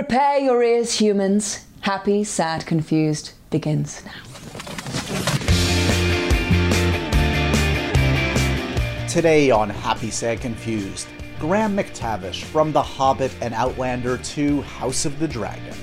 Prepare your ears, humans. Happy, sad, confused begins now. Today on Happy Sad Confused, Graham McTavish from The Hobbit and Outlander to House of the Dragon.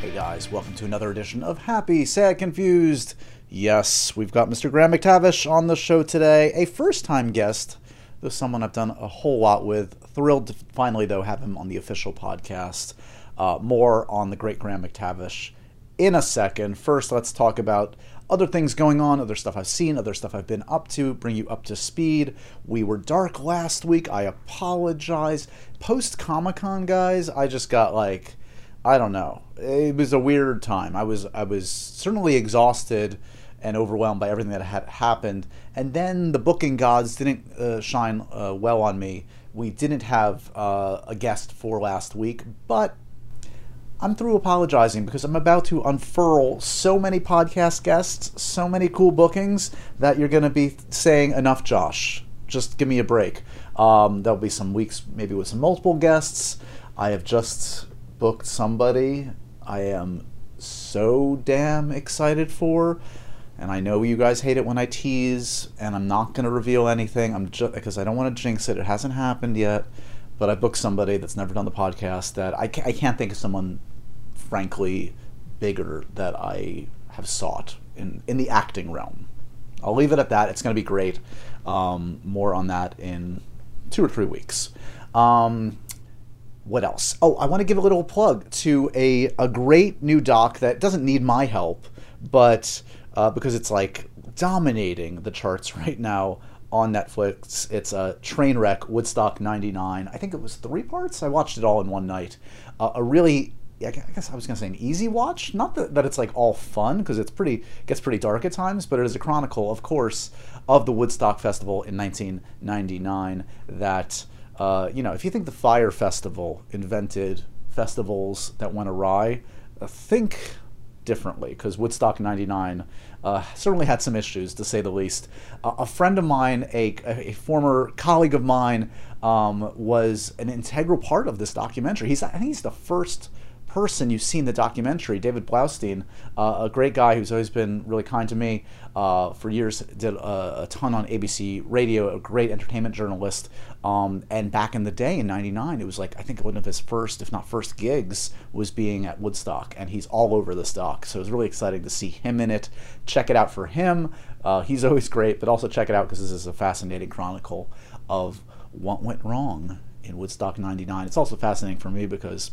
Hey guys, welcome to another edition of Happy Sad Confused. Yes, we've got Mr. Graham McTavish on the show today, a first time guest, though someone I've done a whole lot with. Thrilled to finally, though, have him on the official podcast. Uh, more on the great Graham McTavish in a second. First, let's talk about other things going on, other stuff I've seen, other stuff I've been up to, bring you up to speed. We were dark last week. I apologize. Post Comic Con, guys, I just got like, I don't know. It was a weird time. I was I was certainly exhausted and overwhelmed by everything that had happened. And then the booking gods didn't uh, shine uh, well on me. We didn't have uh, a guest for last week, but I'm through apologizing because I'm about to unfurl so many podcast guests, so many cool bookings that you're going to be saying, enough, Josh. Just give me a break. Um, there'll be some weeks, maybe with some multiple guests. I have just booked somebody I am so damn excited for. And I know you guys hate it when I tease, and I'm not going to reveal anything. I'm just because I don't want to jinx it. It hasn't happened yet but I booked somebody that's never done the podcast that I, ca- I can't think of someone, frankly, bigger that I have sought in, in the acting realm. I'll leave it at that. It's going to be great. Um, more on that in two or three weeks. Um, what else? Oh, I want to give a little plug to a, a great new doc that doesn't need my help, but uh, because it's like dominating the charts right now on Netflix. It's a train wreck, Woodstock 99. I think it was three parts. I watched it all in one night. Uh, a really, I guess I was to say an easy watch. Not that, that it's like all fun, because it's pretty, gets pretty dark at times, but it is a chronicle, of course, of the Woodstock Festival in 1999 that, uh, you know, if you think the Fire Festival invented festivals that went awry, uh, think differently because Woodstock 99 uh, certainly had some issues, to say the least. Uh, a friend of mine, a, a former colleague of mine, um, was an integral part of this documentary. He's, I think he's the first person you've seen the documentary, David Blaustein, uh, a great guy who's always been really kind to me uh, for years, did a, a, ton on ABC radio, a great entertainment journalist. Um, and back in the day in 99, it was like, I think one of his first, if not first gigs, was being at Woodstock. And he's all over this doc. So it was really exciting to see him in it. Check it out for him. Uh, he's always great, but also check it out because this is a fascinating chronicle of what went wrong in Woodstock 99. It's also fascinating for me because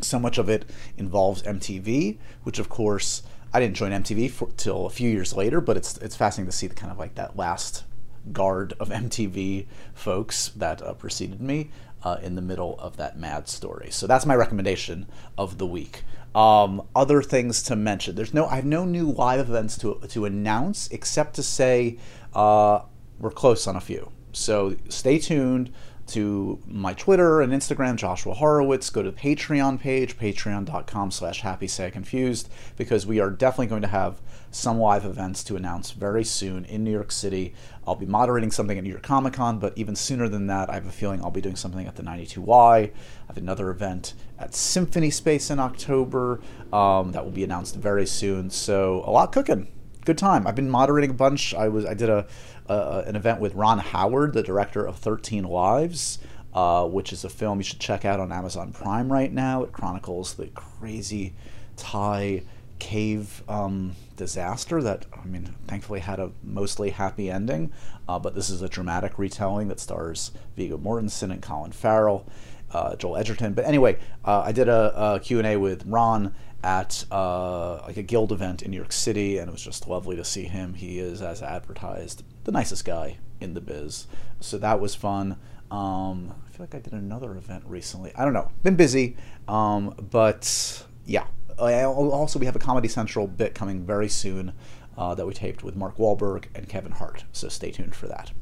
so much of it involves MTV, which of course I didn't join MTV for, till a few years later, but it's it's fascinating to see the kind of like that last guard of MTV folks that uh, preceded me uh, in the middle of that mad story. So that's my recommendation of the week. Um, other things to mention: there's no I have no new live events to to announce except to say uh, we're close on a few. So stay tuned to my Twitter and Instagram, Joshua Horowitz. Go to the Patreon page, patreon.com slash happy confused, because we are definitely going to have some live events to announce very soon in New York City. I'll be moderating something at New York Comic Con, but even sooner than that, I have a feeling I'll be doing something at the 92Y. I have another event at Symphony Space in October um, that will be announced very soon. So a lot cooking. Good time. I've been moderating a bunch. I was I did a uh, an event with Ron Howard, the director of 13 Lives, uh, which is a film you should check out on Amazon Prime right now. It chronicles the crazy Thai cave um, disaster that, I mean, thankfully had a mostly happy ending. Uh, but this is a dramatic retelling that stars Viggo Mortensen and Colin Farrell. Uh, Joel Edgerton. But anyway, uh, I did a, a, Q&A with Ron at uh, like a guild event in New York City, and it was just lovely to see him. He is, as advertised, the nicest guy in the biz. So that was fun. Um, I feel like I did another event recently. I don't know. Been busy, um, but yeah. Also, we have a Comedy Central bit coming very soon uh, that we taped with Mark Wahlberg and Kevin Hart. So stay tuned for that.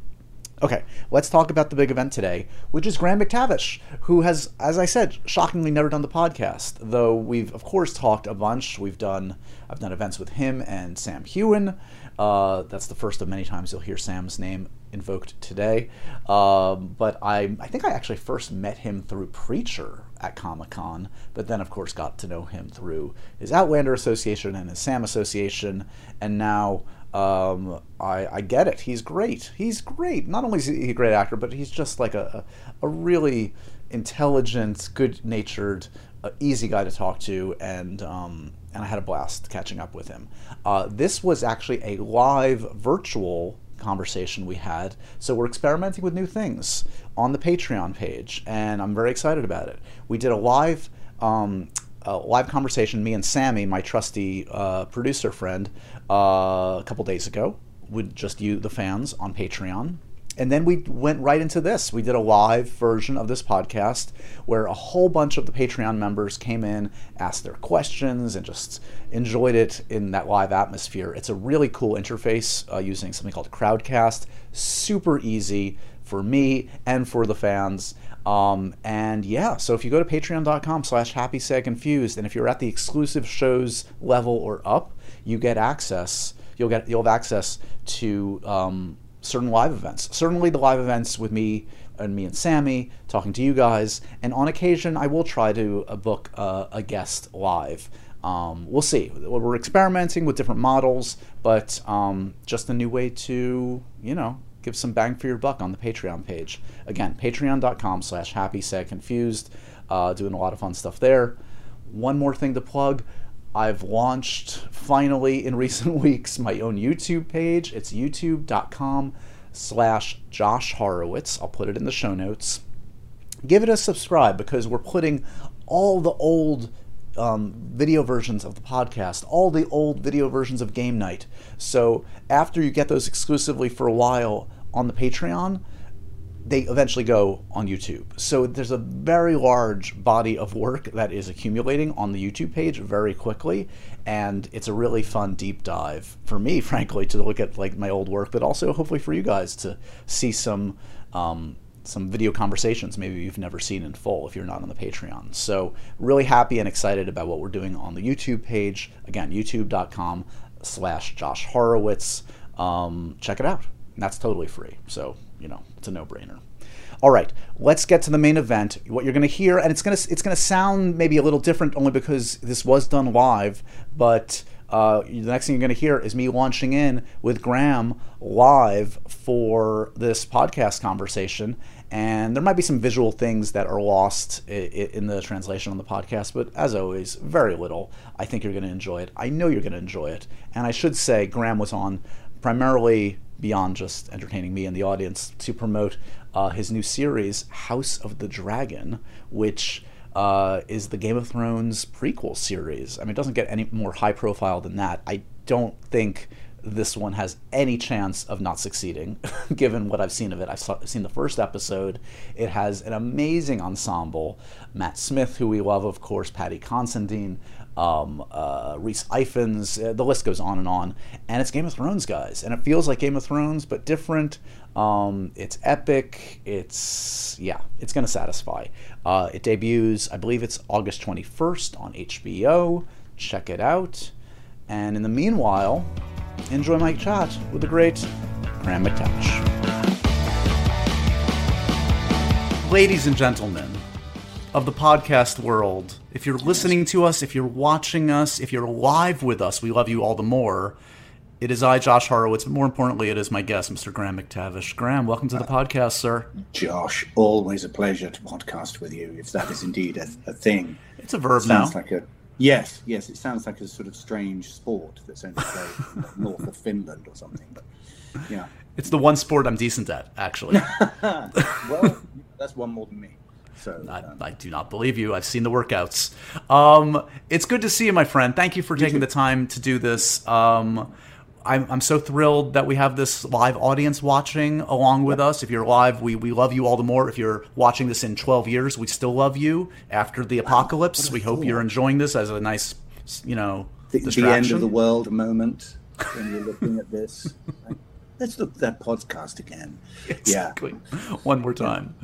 Okay, let's talk about the big event today, which is Graham McTavish, who has, as I said, shockingly never done the podcast. Though we've, of course, talked a bunch. We've done, I've done events with him and Sam Heughan. Uh, that's the first of many times you'll hear Sam's name invoked today. Um, but I, I think I actually first met him through Preacher at Comic Con, but then, of course, got to know him through his Outlander Association and his Sam Association, and now. Um, I, I, get it. He's great. He's great. Not only is he a great actor, but he's just like a, a, really intelligent, good-natured, uh, easy guy to talk to, and um, and I had a blast catching up with him. Uh, this was actually a live virtual conversation we had. So we're experimenting with new things on the Patreon page, and I'm very excited about it. We did a live. Um, a live conversation, me and Sammy, my trusty uh, producer friend, uh, a couple days ago, with just you, the fans, on Patreon and then we went right into this. We did a live version of this podcast where a whole bunch of the Patreon members came in, asked their questions, and just enjoyed it in that live atmosphere. It's a really cool interface uh, using something called Crowdcast. Super easy for me and for the fans. Um, and yeah, so if you go to patreon.com slash happy sad confused, and if you're at the exclusive shows level or up, you get access. You'll get you'll have access to um, certain live events. Certainly the live events with me and me and Sammy talking to you guys, and on occasion I will try to uh, book uh, a guest live. Um, we'll see. We're experimenting with different models, but um, just a new way to, you know, give some bang for your buck on the Patreon page. Again, patreon.com slash happy sad confused. Uh, doing a lot of fun stuff there. One more thing to plug. I've launched finally in recent weeks my own YouTube page. It's youtube.com slash Josh Horowitz. I'll put it in the show notes. Give it a subscribe because we're putting all the old um, video versions of the podcast, all the old video versions of Game Night. So after you get those exclusively for a while on the Patreon, they eventually go on YouTube. So there's a very large body of work that is accumulating on the YouTube page very quickly, and it's a really fun deep dive for me, frankly, to look at like my old work, but also hopefully for you guys to see some um, some video conversations maybe you've never seen in full if you're not on the Patreon. So really happy and excited about what we're doing on the YouTube page. Again, youtube.com slash Josh Horowitz. Um, check it out. That's totally free. So you know, it's a no-brainer. All right, let's get to the main event. What you're going to hear, and it's going to it's going to sound maybe a little different, only because this was done live. But uh, the next thing you're going to hear is me launching in with Graham live for this podcast conversation, and there might be some visual things that are lost in the translation on the podcast, but as always, very little. I think you're going to enjoy it. I know you're going to enjoy it, and I should say Graham was on primarily beyond just entertaining me and the audience to promote uh, his new series, House of the Dragon, which uh, is the Game of Thrones prequel series. I mean, it doesn't get any more high profile than that. I don't think this one has any chance of not succeeding, given what I've seen of it. I've seen the first episode. It has an amazing ensemble. Matt Smith, who we love, of course, Paddy Considine, um, uh, Rhys Ifans, uh, the list goes on and on. And it's Game of Thrones, guys. And it feels like Game of Thrones, but different. Um, it's epic. It's, yeah, it's to satisfy. Uh, it debuts, I believe it's August 21st on HBO. Check it out. And in the meanwhile, enjoy my chat with the great Graham McTavish. Ladies and gentlemen, of the podcast world. If you're listening to us, if you're watching us, if you're live with us, we love you all the more. It is I, Josh Horowitz, but more importantly, it is my guest, Mr. Graham McTavish. Graham, welcome to the podcast, sir. Josh, always a pleasure to podcast with you, if that is indeed a, a thing. It's a verb it sounds now. Like a, yes, yes, it sounds like a sort of strange sport that's only played north of Finland or something. But yeah, it's the one sport I'm decent at, actually. well, that's one more than me. So I, um, I, do not believe you. I've seen the workouts. Um, it's good to see you, my friend. Thank you for taking the time to do this. Um, I'm, I'm so thrilled that we have this live audience watching along with us. If you're live, we, we love you all the more. If you're watching this in 12 years, we still love you. After the apocalypse, we hope you're enjoying this as a nice, you know, the, the end of the world moment when you're looking at this. let's look at that podcast again. Exactly. Yeah. One more time.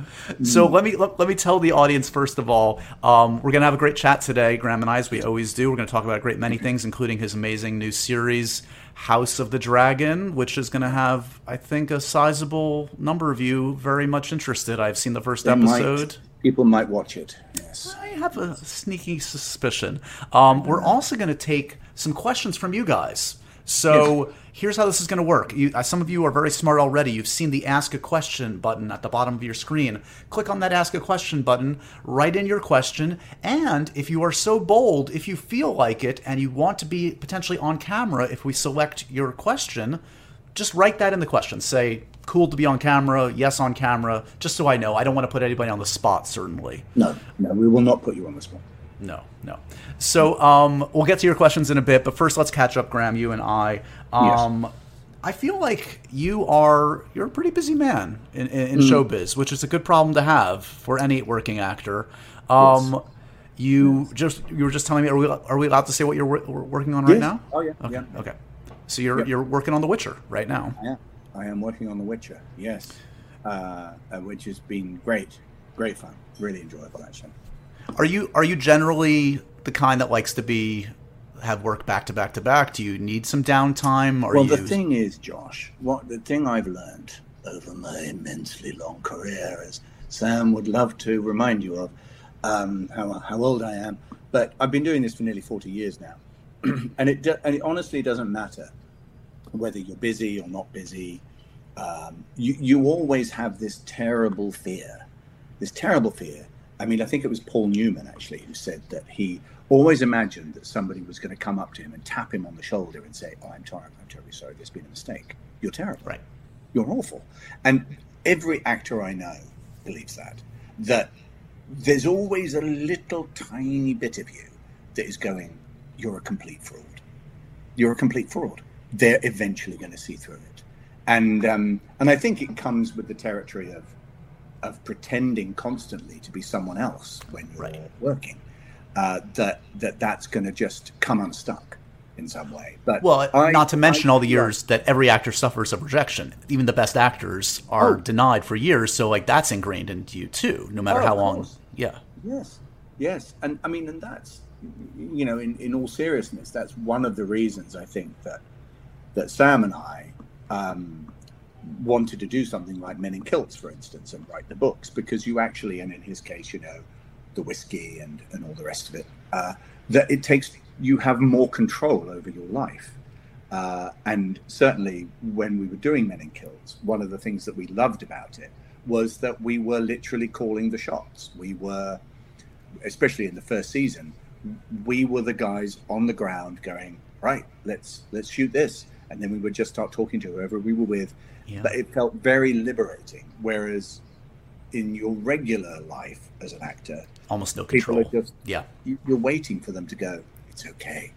So let me let, let, me tell the audience first of all, um, we're gonna have a great chat today, Graham and I, as we always do. We're gonna talk about a great many things, including his amazing new series, House of the Dragon, which is gonna have, I think, a sizable number of you very much interested. I've seen the first they episode. Might, people might watch it. Yes. I have a sneaky suspicion. Um, we're also gonna take some questions from you guys. So. Yes here's how this is going to work. You, uh, some of you are very smart already. You've seen the Ask a Question button at the bottom of your screen. Click on that Ask a Question button, write in your question, and if you are so bold, if you feel like it, and you want to be potentially on camera if we select your question, just write that in the question. Say, cool to be on camera, yes on camera, just so I know. I don't want to put anybody on the spot, certainly. No, no, we will not put you on the spot. No, no. So um, we'll get to your questions in a bit, but first let's catch up, Graham. You and I. Um, yes. I feel like you are you're a pretty busy man in, in, in mm. showbiz, which is a good problem to have for any working actor. Um, yes. You yes. just you were just telling me are we are we allowed to say what you're working on right now? Oh yeah. Okay. Yeah. Okay. So you're you're working on The Witcher right now. Yeah, I am working on The Witcher. Yes, uh, uh, which has been great, great fun, really enjoyable actually. Are you are you generally the kind that likes to be have work back to back to back? Do you need some downtime? Or well, you... the thing is, Josh, what the thing I've learned over my immensely long career, as Sam would love to remind you of, um, how how old I am, but I've been doing this for nearly forty years now, and it and it honestly doesn't matter whether you're busy or not busy. Um, you you always have this terrible fear, this terrible fear. I mean, I think it was Paul Newman actually who said that he always imagined that somebody was going to come up to him and tap him on the shoulder and say, "Oh, I'm tired. I'm terribly sorry. There's been a mistake. You're terrible. Right. You're awful." And every actor I know believes that. That there's always a little tiny bit of you that is going, "You're a complete fraud. You're a complete fraud." They're eventually going to see through it, and um, and I think it comes with the territory of of pretending constantly to be someone else when you're right. working uh, that that that's going to just come unstuck in some way. But well, I, not to mention I, all the years yeah. that every actor suffers of rejection. Even the best actors are oh. denied for years. So like that's ingrained into you too, no matter oh, how long. Course. Yeah. Yes. Yes, and I mean, and that's you know, in, in all seriousness, that's one of the reasons I think that that Sam and I um, wanted to do something like Men in Kilts, for instance, and write the books because you actually, and in his case, you know, the whiskey and, and all the rest of it, uh, that it takes you have more control over your life. Uh, and certainly when we were doing Men in Kilts, one of the things that we loved about it was that we were literally calling the shots. We were, especially in the first season, we were the guys on the ground going, right, let's let's shoot this, and then we would just start talking to whoever we were with. Yeah. But it felt very liberating. Whereas in your regular life as an actor, almost no control. Just, yeah, you're waiting for them to go. It's okay.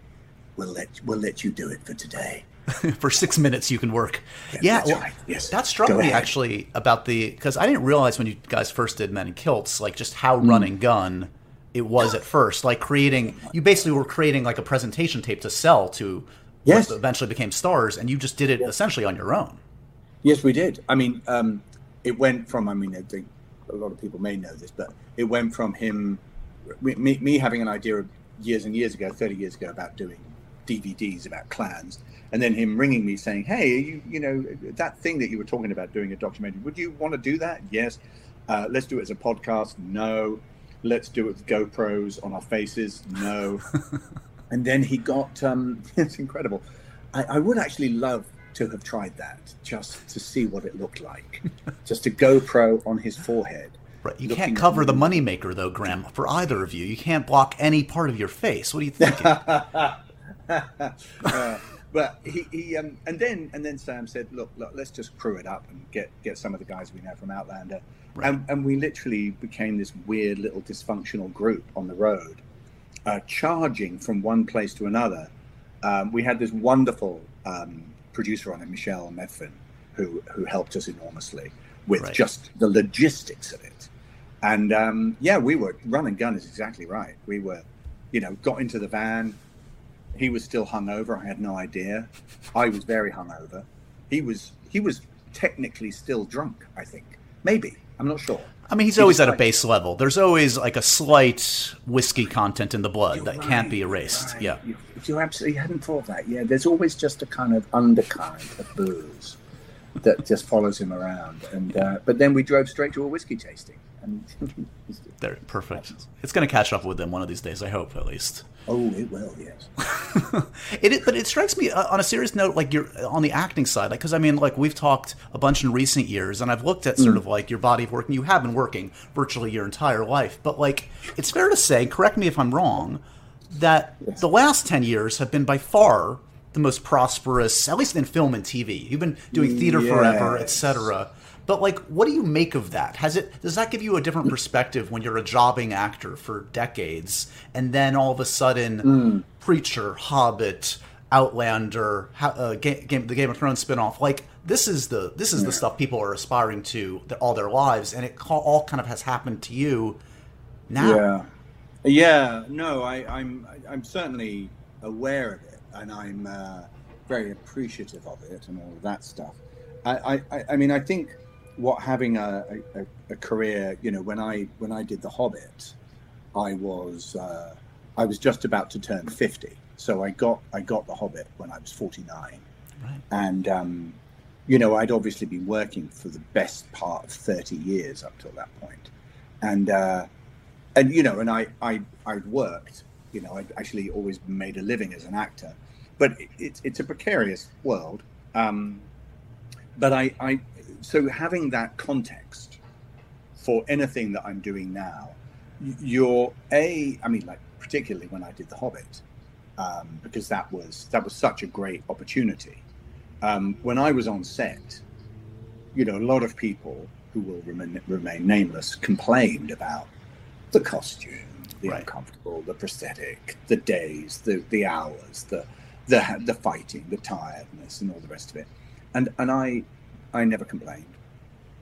We'll let we'll let you do it for today. for six minutes, you can work. Yeah, yeah well, right. yes. That struck go me ahead. actually about the because I didn't realize when you guys first did Men in Kilts, like just how mm. run and gun it was at first. Like creating, you basically were creating like a presentation tape to sell to yes. what eventually became Starz, and you just did it yes. essentially on your own. Yes, we did. I mean, um, it went from I mean, I think a lot of people may know this, but it went from him, me, me having an idea of years and years ago, 30 years ago, about doing DVDs about clans, and then him ringing me saying, "Hey, you you know that thing that you were talking about doing a documentary? Would you want to do that? Yes. Uh, let's do it as a podcast. No. Let's do it with GoPros on our faces. No. and then he got um, it's incredible. I, I would actually love to have tried that just to see what it looked like. just a GoPro on his forehead. Right. You can't cover the moneymaker though, Graham, for either of you. You can't block any part of your face. What are you thinking? uh, but he, he um, and then and then Sam said, look, look, let's just crew it up and get get some of the guys we know from Outlander. Right. And, and we literally became this weird little dysfunctional group on the road, uh, charging from one place to another. Um, we had this wonderful um, producer on it, Michelle Medfin, who who helped us enormously with right. just the logistics of it. And um, yeah, we were run and gun is exactly right. We were, you know, got into the van. He was still hungover. I had no idea. I was very hungover. he was he was technically still drunk. I think maybe I'm not sure. I mean, he's always at a base level. There's always like a slight whiskey content in the blood You're that right, can't be erased. Right. Yeah. You, you absolutely hadn't thought of that. Yeah, there's always just a kind of undercurrent of booze that just follows him around. And uh, but then we drove straight to a whiskey tasting. And They're perfect. It's going to catch up with them one of these days. I hope, at least. Oh, it will. Yes. it, but it strikes me uh, on a serious note, like you're on the acting side, like because I mean, like we've talked a bunch in recent years, and I've looked at sort mm. of like your body of work, and you have been working virtually your entire life. But like, it's fair to say, correct me if I'm wrong, that yes. the last ten years have been by far the most prosperous, at least in film and TV. You've been doing theater yes. forever, etc. But like, what do you make of that? Has it does that give you a different perspective when you're a jobbing actor for decades, and then all of a sudden, mm. Preacher, Hobbit, Outlander, uh, game, the Game of Thrones spinoff, like this is the this is yeah. the stuff people are aspiring to all their lives, and it all kind of has happened to you now. Yeah, yeah. No, I, I'm I'm certainly aware of it, and I'm uh, very appreciative of it, and all of that stuff. I, I, I mean, I think what having a, a, a, career, you know, when I when I did The Hobbit, I was uh, I was just about to turn fifty, so I got I got The Hobbit when I was forty nine, right. and um, you know I'd obviously been working for the best part of thirty years up till that point, and uh, and you know, and I I I'd worked, you know, I'd actually always made a living as an actor, but it, it's it's a precarious world. Um, but I, I so having that context for anything that I'm doing now, you're a, I mean, like particularly when I did The Hobbit, um, because that was that was such a great opportunity. Um, when I was on set, you know, a lot of people who will remain, remain nameless complained about the costume, the right. uncomfortable, the prosthetic, the days, the the hours, the the the fighting, the tiredness, and all the rest of it. And and I I never complained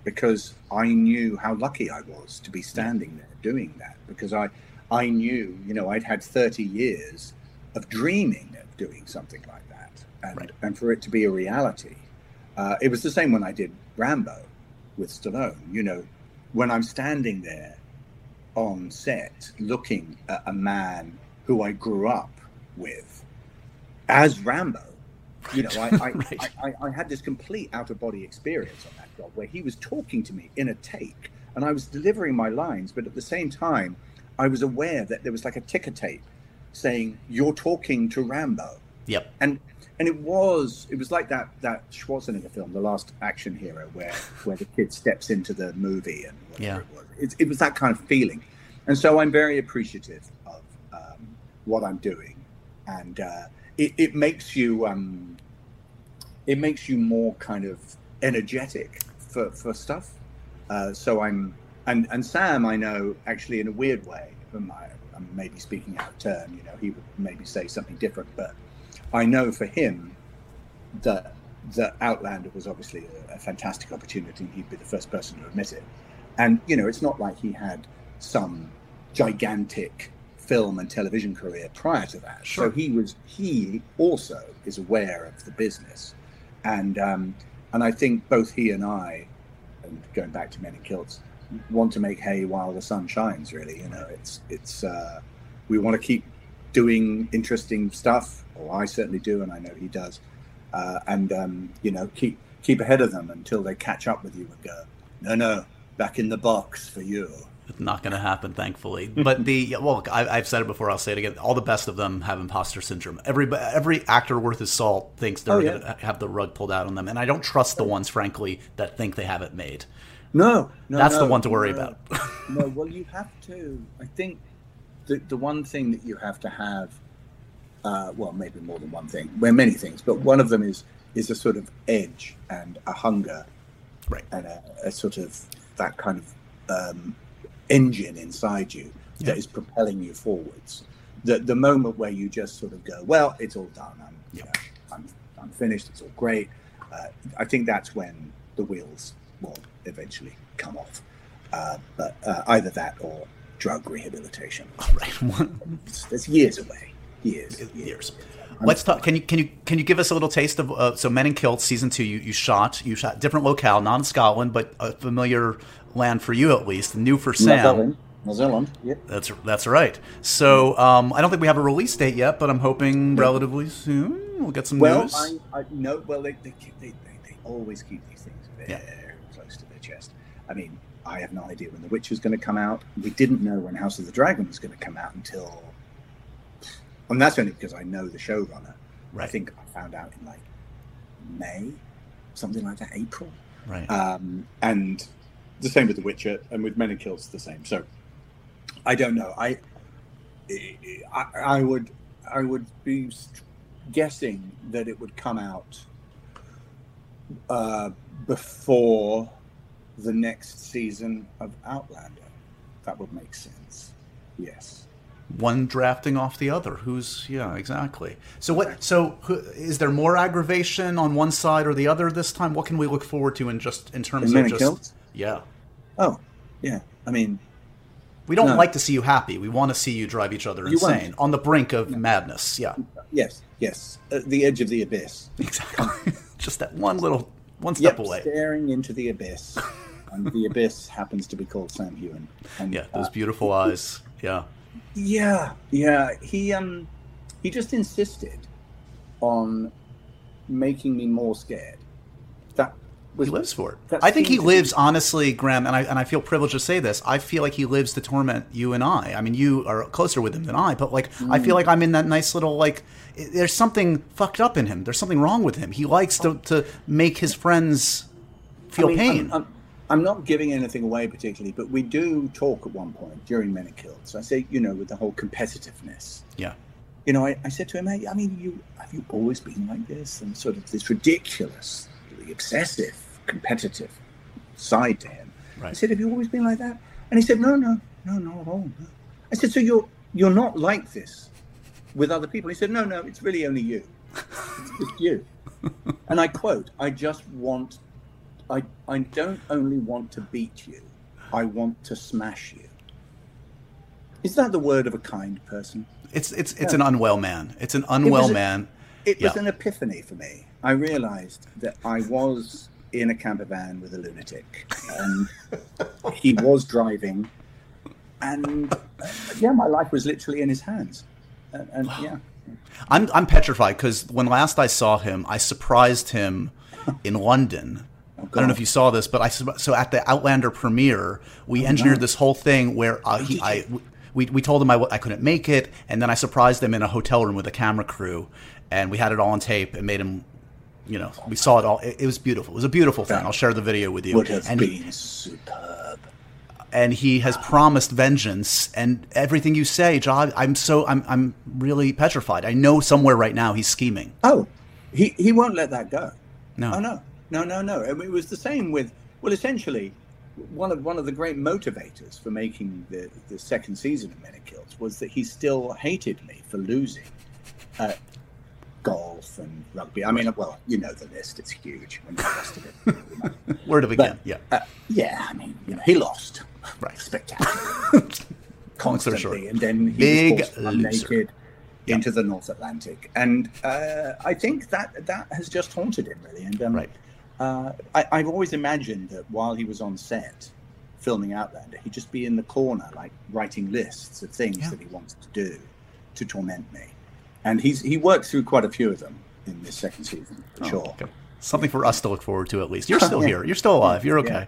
because I knew how lucky I was to be standing there doing that because I I knew, you know, I'd had 30 years of dreaming of doing something like that and right. and for it to be a reality. Uh, it was the same when I did Rambo with Stallone, you know, when I'm standing there on set looking at a man who I grew up with as Rambo you know, I, I, right. I, I, I, had this complete out of body experience on that job where he was talking to me in a take and I was delivering my lines, but at the same time, I was aware that there was like a ticker tape saying, You're talking to Rambo. Yep. And and it was it was like that that Schwarzenegger film, The Last Action Hero, where where the kid steps into the movie and whatever yeah. it was. It, it was that kind of feeling. And so I'm very appreciative of um, what I'm doing. And uh, it, it makes you um, it makes you more kind of energetic for, for stuff. Uh, so I'm and and Sam I know actually in a weird way. Um, I'm maybe speaking out of turn. You know, he would maybe say something different, but I know for him that that Outlander was obviously a, a fantastic opportunity. He'd be the first person to admit it. And you know, it's not like he had some gigantic film and television career prior to that. Sure. So he was he also is aware of the business, and um, and I think both he and I, and going back to Men in Kilts, want to make hay while the sun shines. Really, you know, it's it's uh, we want to keep doing interesting stuff, or I certainly do, and I know he does, uh, and um, you know keep keep ahead of them until they catch up with you and go, no, no, back in the box for you not going to happen, thankfully. But the well, I, have said it before. I'll say it again. All the best of them have imposter syndrome. Every every actor worth his salt thinks they're oh, yeah. going to have the rug pulled out on them, and I don't trust the ones, frankly, that think they have it made. No, no that's no, the one to worry no. about. no, well, you have to. I think the the one thing that you have to have, uh, well, maybe more than one thing, well, many things, but one of them is is a sort of edge and a hunger, right, and a, a sort of that kind of um, engine inside you yeah. that is propelling you forwards. The the moment where you just sort of go, well, it's all done. I'm, yeah. you know, I'm, I'm finished. It's all great. Uh, I think that's when the wheels will eventually come off. Uh, but uh, either that or drug rehabilitation. Right. it's, it's years away. Years. Years. years. Let's talk. Can you can you can you give us a little taste of uh, so Men in Kilts season two? You, you shot you shot different locale, not in Scotland, but a familiar land for you at least, new for Sam. New Zealand. Yep. That's that's right. So um, I don't think we have a release date yet, but I'm hoping relatively soon we'll get some Well, news. I, I no. Well, they they, keep- they, they they always keep these things very Yeah. close to their chest. I mean, I have no idea when The Witch was going to come out. We didn't know when House of the Dragon was going to come out until, and that's only because I know the showrunner. I think I found out in like May, something like that, April. right. Um, and the same with The Witcher, and with Men in Kilts, the same. So I don't know. I, I I would I would be guessing that it would come out uh, before the next season of Outlander. That would make sense. Yes. One drafting off the other. Who's yeah, exactly. So what? So who, is there more aggravation on one side or the other this time? What can we look forward to in just in terms In of just Kilts? yeah? Oh, yeah. I mean, We don't No. like to see you happy. We want to see you drive each other You won't. insane on the brink of madness. Yeah, yes, yes. At the edge of the abyss. exactly. just that one little one step Yep, away. staring into the abyss. and the abyss happens to be called Sam Heughan. And, Yeah, those uh, beautiful eyes. Yeah. Yeah, yeah. He um, he just insisted on making me more scared. That was He lives for it. I think he lives, be- honestly, Graham, and I and I feel privileged to say this. I feel like he lives to torment you and I. I mean, you are closer with him than I, but like, I Mm. feel like I'm in that nice little like. There's something fucked up in him. There's something wrong with him. He likes to to make his friends feel I mean, pain. I'm, I'm, I'm not giving anything away particularly, but we do talk at one point during Men in Kilts. I say, you know, with the whole competitiveness. yeah. You know, I, I said to him, hey, I mean, you have you always been like this? And sort of this ridiculous, obsessive, competitive side to him. Right. I said, have you always been like that? And he said, no, no, no, not at all. No. I said, so you're you're not like this with other people? He said, no, no, it's really only you. It's just you. And I quote, I just want, I, I don't only want to beat you, I want to smash you. Is that the word of a kind person? It's it's it's Yeah. an unwell man. It's an unwell was a- man. It was an epiphany for me. I realized that I was in a camper van with a lunatic, and he was driving, and uh, yeah, my life was literally in his hands, and, and yeah, I'm I'm petrified because when last I saw him, I surprised him in London. I don't know if you saw this, but I so at the Outlander premiere, we engineered this whole thing where uh, he, I we, we told him I couldn't make it, and then I surprised him in a hotel room with a camera crew, and we had it all on tape and made him. You know, we saw it all. It, it was beautiful. It was a beautiful thing. Yeah. I'll share the video with you. would have and he, been superb. and he has promised vengeance and everything you say, John. I'm so I'm I'm really petrified. I know somewhere right now he's scheming. Oh, he he won't let that go. No. Oh no, no, no, no. I mean, it was the same with well, essentially, one of one of the great motivators for making the the second season of Men in Kilts was that he still hated me for losing at golf and rugby. I mean, well, you know the list; it's huge. And the rest of it. Where to begin? But- yeah. Uh, yeah, I mean, you know, he lost. Right. Spectacular. Constantly. And then he Big was forced to run loser. naked Yeah. into the North Atlantic. And uh, I think that that has just haunted him, really. And um, Right. Uh, I, I've always imagined that while he was on set filming Outlander, he'd just be in the corner, like writing lists of things Yeah. that he wanted to do to torment me. And he's he worked through quite a few of them in this second season, for Oh, sure. okay. Something for us to look forward to at least. You're still Yeah. here. You're still alive. You're okay.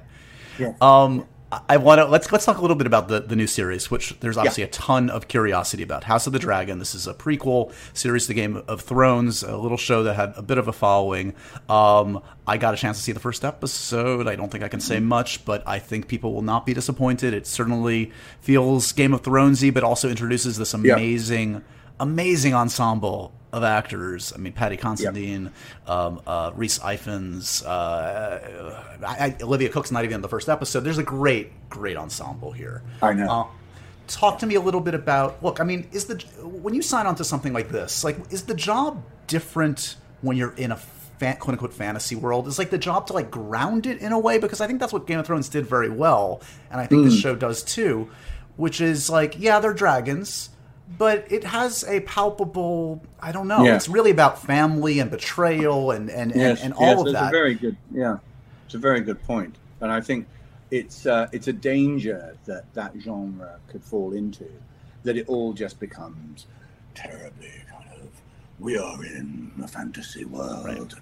Yeah. Um, I- want to let's let's talk a little bit about the, the new series, which there's obviously a ton of curiosity about. House of the Dragon. This is a prequel series to Game of Thrones, a little show that had a bit of a following. Um, I got a chance to see the first episode. I don't think I can say much, but I think people will not be disappointed. It certainly feels Game of Thronesy, but also introduces this Yeah. amazing, amazing ensemble of actors. I mean, Paddy Considine, um, uh, Rhys Ifans, uh, I, I, Olivia Cooke's not even in the first episode. There's a great, great ensemble here. I know. Uh, talk to me a little bit about. Look, I mean, is the when you sign on to something like this, like, is the job different when you're in a fan, quote unquote fantasy world? Is like the job to like ground it in a way because I think that's what Game of Thrones did very well, and I think this show does too. Which is like, yeah, they're dragons, but it has a palpable. I don't know. Yeah. It's really about family and betrayal and and, yes, and, and all yes, of that's that. a very good. Yeah, it's a very good point, and I think it's uh, it's a danger that that genre could fall into, that it all just becomes terribly kind of. We are in a fantasy world, Right. and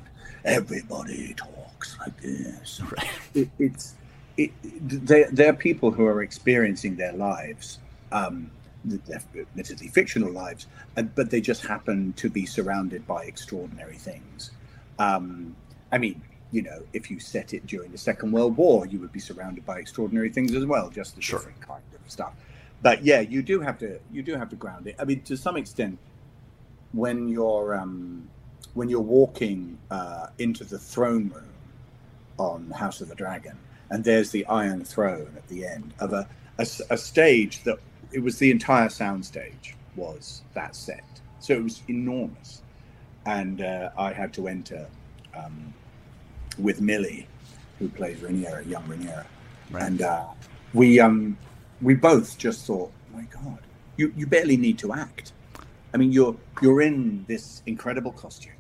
everybody talks like this. Right. It, it's it, they're, they're people who are experiencing their lives. Um, admittedly fictional lives, but they just happen to be surrounded by extraordinary things. Um, I mean, you know, if you set it during the Second World War, you would be surrounded by extraordinary things as well, just a Sure. different kind of stuff. But yeah, you do have to you do have to ground it. I mean, to some extent, when you're um, when you're walking uh, into the throne room on House of the Dragon, and there's the Iron Throne at the end of a a stage that it was the entire soundstage was that set, so it was enormous, and uh, I had to enter um, with Millie, who plays Rhaenyra, young Rhaenyra, Right. and uh, we um, we both just thought, my God, you you barely need to act. I mean, you're you're in this incredible costume,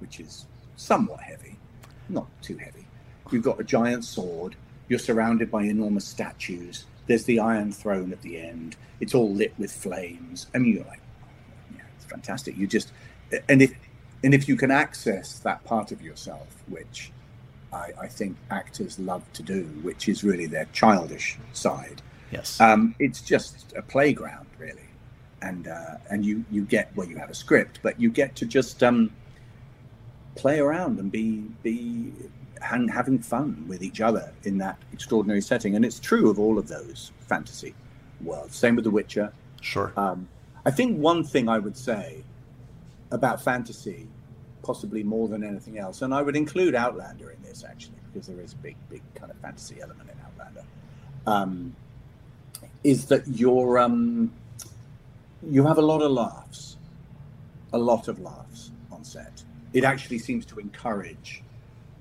which is somewhat heavy, not too heavy. You've got a giant sword. You're surrounded by enormous statues. There's the Iron Throne at the end. It's all lit with flames. I mean, you're like, yeah, it's fantastic. You just and if and if you can access that part of yourself, which I, I think actors love to do, which is really their childish side, yes. um, it's just a playground, really, and uh, and you you get well, you have a script, but you get to just um, play around and be be and having fun with each other in that extraordinary setting, and it's true of all of those fantasy worlds. Same with The Witcher. sure. Um, I think one thing I would say about fantasy, possibly more than anything else, and I would include Outlander in this actually, because there is a big, big kind of fantasy element in Outlander, um, is that you're um, you have a lot of laughs, a lot of laughs on set. It actually seems to encourage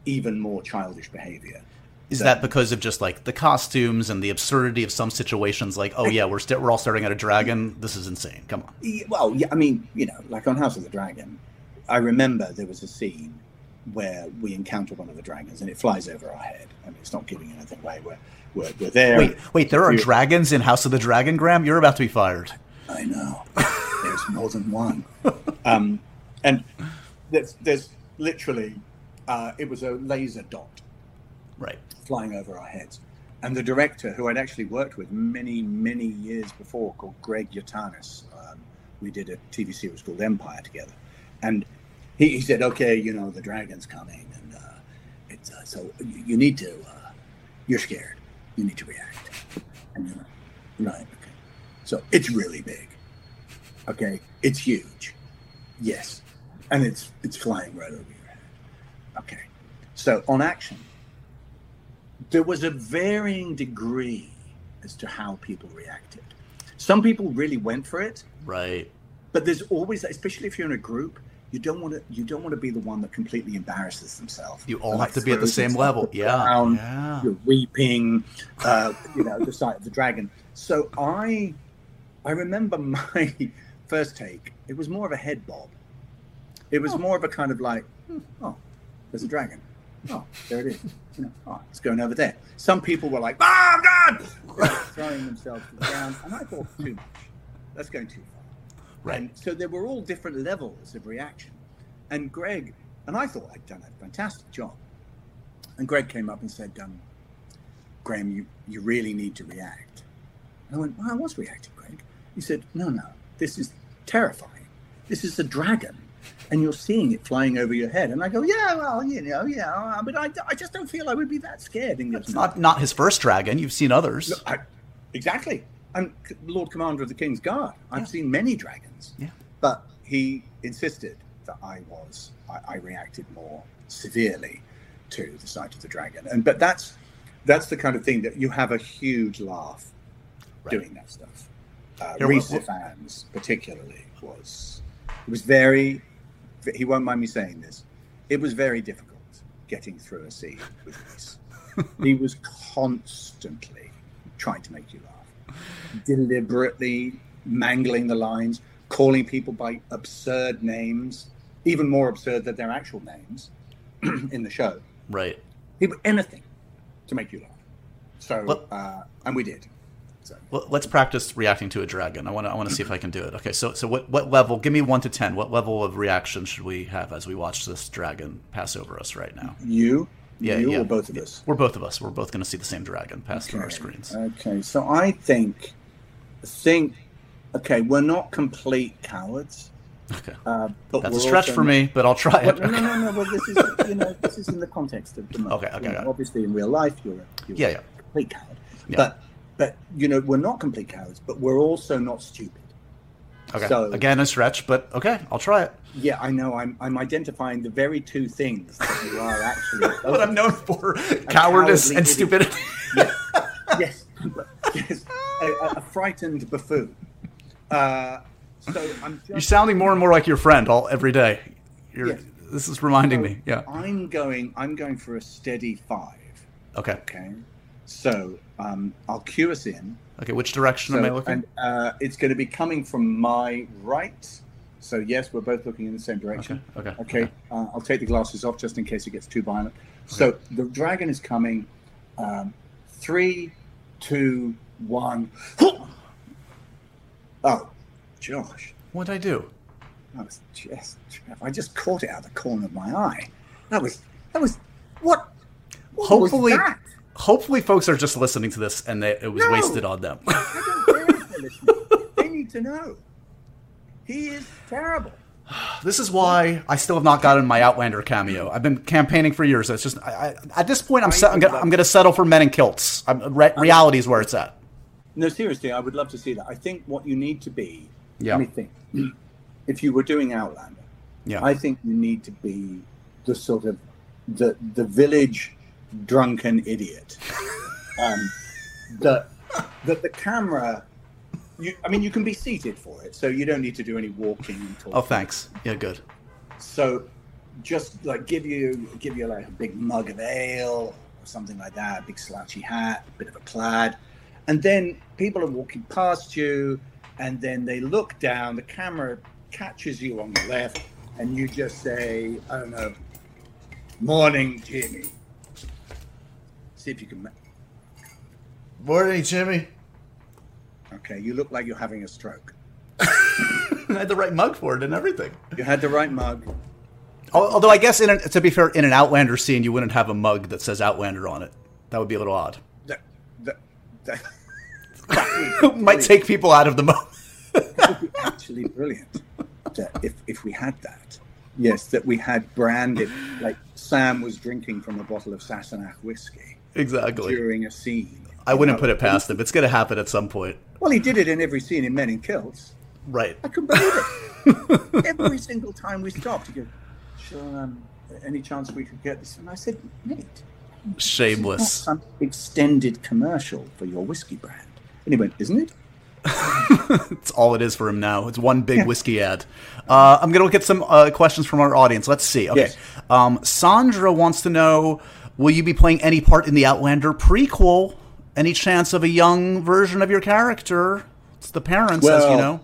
even more childish behavior. Is that because of just like the costumes and the absurdity of some situations? Like, oh yeah, we're st- we're all starting at a dragon. This is insane. Come on. Yeah, Well, yeah, I mean, you know, like on House of the Dragon, I remember there was a scene where we encounter one of the dragons and it flies over our head. I mean, it's not giving anything away. We're, we're, we're there. Wait, wait. There are dragons in House of the Dragon, Graham. You're about to be fired. I know. There's more than one. Um, and there's, there's literally, uh, it was a laser dot Right. flying over our heads. And the director, who I'd actually worked with many, many years before, called Greg Yaitanes, um, we did a TV series called Empire together. And he, he said, okay, you know, the dragon's coming. And uh, it's, uh, so you, you need to, uh, you're scared. You need to react. And you're like, right, okay. So it's really big. Okay. It's huge. Yes. And it's, it's flying right over head. Okay. So on action, there was a varying degree as to how people reacted. Some people really went for it, Right. but there's always, especially if you're in a group, you don't want to. You don't want to be the one that completely embarrasses themselves. You all And, have to be at the same level. Yeah. Yeah. You're weeping, uh, you know, the sight of the dragon. So I, I remember my first take. It was more of a head bob. It was more of a kind of like, hmm, oh, there's a dragon. Oh, there it is. You know, oh, it's going over there. Some people were like, oh God, throwing themselves to the ground, and I thought too much. That's going too far. Right. And so there were all different levels of reaction. And Greg, and I thought I'd done a fantastic job. And Greg came up and said, um, Graham, you, you really need to react. And I went, well, I was reacting, Greg. He said, no, no, this is terrifying. This is a dragon. And you're seeing it flying over your head. And I go, yeah, well, you know, yeah, but I, I just don't feel I would be that scared. Goes, It's not not his first dragon. You've seen others. no, I, exactly. I'm Lord Commander of the King's Guard. I've Yeah. seen many dragons. Yeah. But he insisted that I was, I, I reacted more severely to the sight of the dragon. And but that's that's the kind of thing that you have a huge laugh Right. doing that stuff. Uh, Rhys what- particularly was it was very he won't mind me saying this. It was very difficult getting through a scene with this. he was constantly trying to make you laugh, deliberately mangling the lines, calling people by absurd names, even more absurd than their actual names in the show. Right. People, anything to make you laugh. So, Well- uh, and we did. Well, let's practice reacting to a dragon. I want to. I want to see if I can do it. Okay. So, so what? What level? Give me one to ten. What level of reaction should we have as we watch this dragon pass over us right now? you, Yeah, you, yeah. or both of us. We're both of us. We're both going to see the same dragon pass through our screens. Okay, so I think, think, okay, we're not complete cowards, Okay. uh, but That's a stretch for me, but I'll try Well, it. no, no, no, no. Well, this is you know this is in the context of the moment. Okay, okay, You know. Obviously, in real life, you're a, you're Yeah, yeah. complete coward. Yeah. But but you know we're not complete cowards, but we're also not stupid. Okay. So- Again, a stretch, but okay. I'll try it. Yeah, I know. I'm I'm identifying the very two things that you are actually. What I'm known for: cowardice and idiot. stupidity. yes, yes, yes. A, a- a frightened buffoon. Uh, so I'm just You're sounding more and more like your friend all every day. You're. Yes. This is reminding so me. Yeah. I'm going. I'm going for a steady five. Okay. Okay. So um, I'll cue us in. Okay. Which direction So, am I looking? and uh, it's going to be coming from my right. So yes, we're both looking in the same Okay. direction. Okay. Okay. Uh, I'll take the glasses off just in case it gets too violent. So the dragon is coming. Um, three, two, one. Oh, Josh, What'd I do? that was just. I just caught it out of the corner of my eye. That was. That was. What? what Hopefully- Was that? Hopefully, folks are just listening to this and it was No. wasted on them. I don't care if they're listening. They need to know. He is terrible. This is why I still have not gotten my Outlander cameo. I've been campaigning for years. It's just I, I, at this point, I'm, se- I'm, gonna, I'm going to settle for men in kilts. I'm, re- reality is where it's at. No, seriously, I would love to see that. I think what you need to be. Yeah. Let me think. If you were doing Outlander, Yeah. I think you need to be the sort of the the village drunken idiot. Um, that that the camera. You, I mean, you can be seated for it, so you don't need to do any walking oh, thanks. Yeah, good. So, just like give you give you like a big mug of ale or something like that, a big slouchy hat, a bit of a plaid, and then people are walking past you, and then they look down. The camera catches you on the left, and you just say, "I don't know, morning, Jimmy." See if you can. Morning, Jimmy. Okay, you look like you're having a stroke. I had the right mug for it and everything. You had the right mug. Although I guess, in an, to be fair, in an Outlander scene, you wouldn't have a mug that says Outlander on it. That would be a little odd. That, that, that, that Might take people out of the moment. That would be actually brilliant if, if we had that. Yes, that we had branded, like Sam was drinking from a bottle of Sassenach whiskey exactly. during a scene. I wouldn't put it past him. It's going to happen at some point. Well, he did it in every scene in Men in Kilts. Right. I couldn't believe it. every single time we stopped, he goes, Sure, um, any chance we could get this? And I said, Mate, this is not Shameless. some extended commercial for your whiskey brand. And he went, Isn't it? It's all it is for him now. It's one big whiskey ad. Uh, I'm going to look at some uh, questions from our audience. Let's see. Okay. Yes. Um, Sandra wants to know Will you be playing any part in the Outlander prequel? Any chance of a young version of your character? It's the parents, as you know.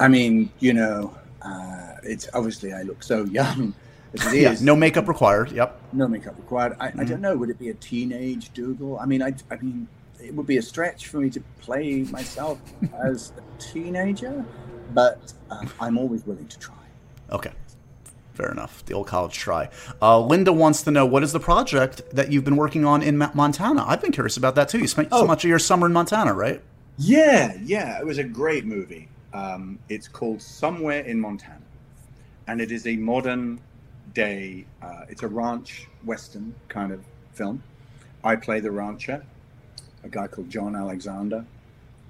I mean, you know, uh, it's obviously I look so young as it is. Yeah, no makeup required. Yep. no makeup required. I, I don't know. Would it be a teenage Dougal? I mean, I, I mean, it would be a stretch for me to play myself as a teenager, but uh, I'm always willing to try. Okay. Fair enough. The old college try. Uh, Linda wants to know what is the project that you've been working on in Ma- Montana? I've been curious about that too. You spent so Oh. much of your summer in Montana, right? Yeah, yeah, it was a great movie. Um, it's called Somewhere in Montana, and it is a modern day. Uh, it's a ranch western kind of film. I play the rancher, a guy called John Alexander,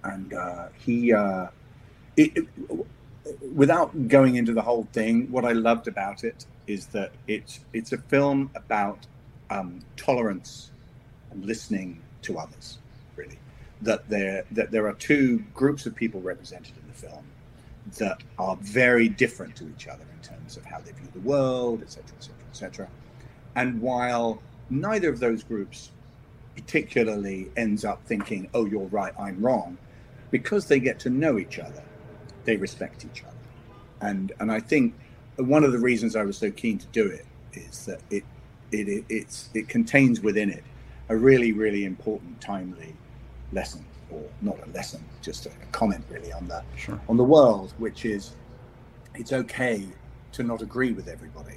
and uh, he. Uh, it, it, without going into the whole thing, what I loved about it is that it's it's a film about um, tolerance and listening to others. Really, that there that there are two groups of people represented in the film that are very different to each other in terms of how they view the world, etc., etc., etc. And while neither of those groups particularly ends up thinking, "Oh, you're right, I'm wrong," because they get to know each other, they respect each other. and and I think one of the reasons I was so keen to do it is that it it, it it's it contains within it a really really important timely lesson or not a lesson just a, comment really on the sure. on the world which is it's okay to not agree with everybody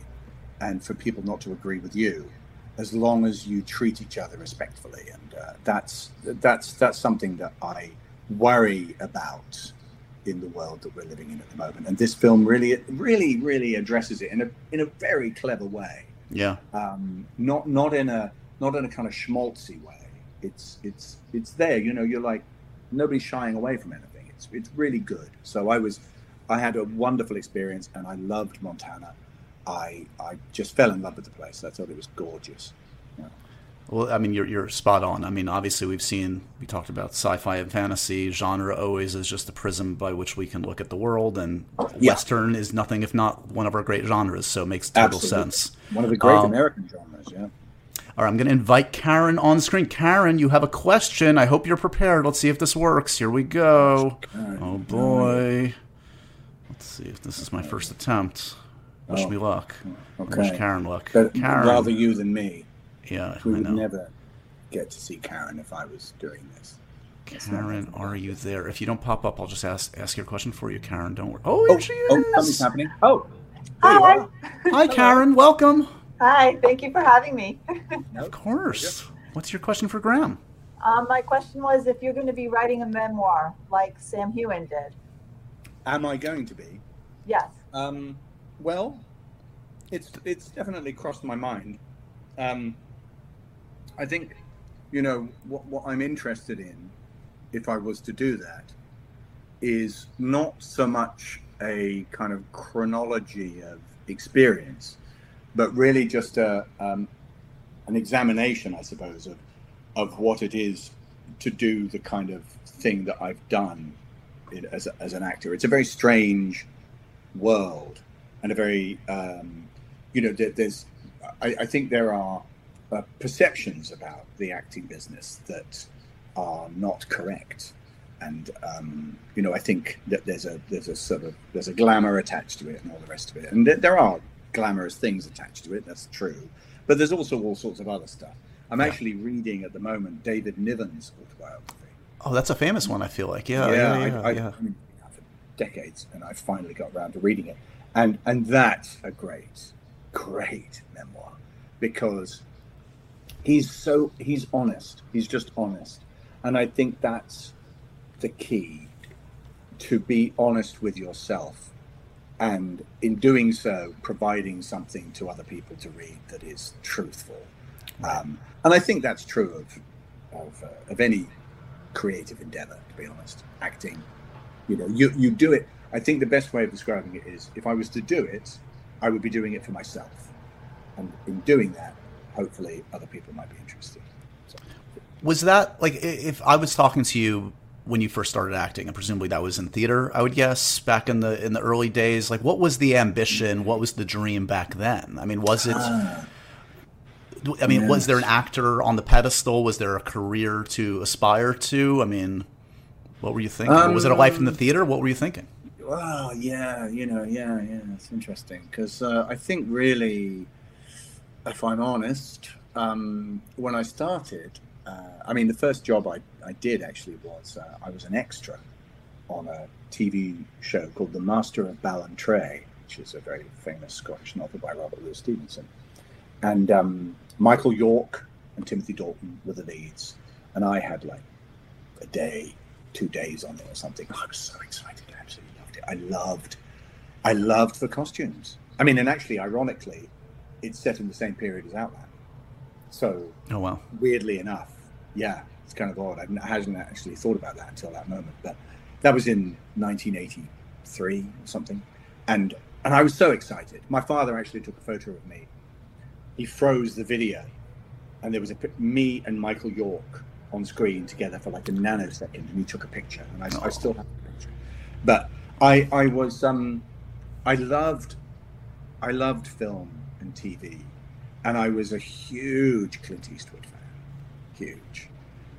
and for people not to agree with you as long as you treat each other respectfully and uh, that's that's that's something that I worry about in the world that we're living in at the moment. And this film really, really, really addresses it in a in a very clever way. Yeah. Um, not not in a not in a kind of schmaltzy way. It's it's it's there. You know, you're like nobody's shying away from anything. It's it's really good. So I was, I had a wonderful experience, and I loved Montana. I I just fell in love with the place. I thought it was gorgeous. Well, I mean, you're you're spot on. I mean, obviously, we've seen we talked about sci-fi and fantasy genre always is just the prism by which we can look at the world, and yeah. Western is nothing if not one of our great genres. So it makes total Absolutely. sense. One of the great um, American genres, yeah. All right, I'm going to invite Karen on screen. Karen, you have a question. I hope you're prepared. Let's see if this works. Here we go. Oh boy. Let's see if this is my first attempt. Wish oh. me luck. Okay. Wish Karen luck. But Karen. Rather you than me. Yeah, we would I know. never get to see Karen if I was doing this. Karen, are you there? If you don't pop up, I'll just ask ask your question for you, Karen. Don't worry. Oh, here oh, she is. Oh, something's happening. Oh, hi. Hi, Karen. Welcome. Hi. Thank you for having me. of course. What's your question for Graham? Um, my question was if you're going to be writing a memoir like Sam Heughan did. Am I going to be? Yes. Um, well, it's it's definitely crossed my mind. Um, I think, you know, what, what I'm interested in, if I was to do that, is not so much a kind of chronology of experience, but really just a um, an examination, I suppose, of of what it is to do the kind of thing that I've done as, a, as an actor. It's a very strange world and a very, um, you know, there's, I, I think there are uh, perceptions about the acting business that are not correct. And um, you know, I think that there's a there's a sort of there's a glamour attached to it and all the rest of it, and th- there are glamorous things attached to it. That's true, but there's also all sorts of other stuff. I'm yeah. actually reading at the moment David Niven's autobiography. Oh, that's a famous one. I feel like yeah, yeah, yeah, yeah, I, I, yeah. I mean, for decades, and I finally got around to reading it, and and that's a great, great memoir because he's so he's honest. He's just honest. And i think that's the key to be honest with yourself. And in doing so providing something to other people to read that is truthful. Um, and i think that's true of of, uh, of any creative endeavor to be honest. Acting. You know you you do it. I think the best way of describing it is if i was to do it i would be doing it for myself. And in doing that hopefully other people might be interested. So. Was that like if I was talking to you when you first started acting, and presumably that was in theater, I would guess back in the in the early days. Like, what was the ambition? What was the dream back then? I mean, was it? Uh, I mean, yes. was there an actor on the pedestal? Was there a career to aspire to? I mean, what were you thinking? Um, was it a life in the theater? What were you thinking? Well, yeah, you know, yeah, yeah, it's interesting because uh, I think really if I'm honest, um, when I started, uh, I mean, the first job I, I did actually was uh, I was an extra on a TV show called The Master of Ballantrae, which is a very famous Scottish novel by Robert Louis Stevenson. And um, Michael York and Timothy Dalton were the leads. And I had like a day, two days on it or something. I was so excited. I absolutely loved it. I loved, I loved the costumes. I mean, and actually, ironically, it's set in the same period as Outland. So, oh wow, weirdly enough, yeah, it's kind of odd. I hadn't actually thought about that until that moment, but that was in 1983 or something, and and I was so excited. My father actually took a photo of me. He froze the video, and there was a me and Michael York on screen together for like a nanosecond, and he took a picture, and I, oh. I still have the picture. But I I was um I loved I loved film and TV. And I was a huge Clint Eastwood fan. Huge.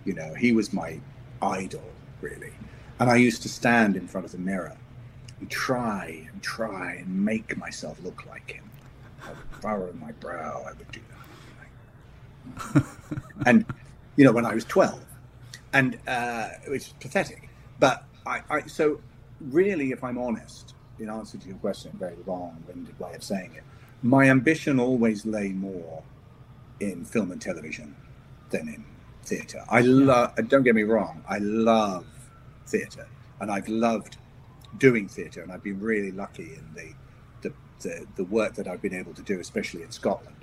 You know, he was my idol, really. And I used to stand in front of the mirror and try and try and make myself look like him. I would furrow my brow. I would do that. and you know, when I was twelve, and uh, is pathetic. But I, I, so really, if I'm honest, in answer to your question, very long-winded way of saying it, my ambition always lay more in film and television than in theatre. I love. Don't get me wrong. I love theatre, and I've loved doing theatre, and I've been really lucky in the, the the the work that I've been able to do, especially in Scotland.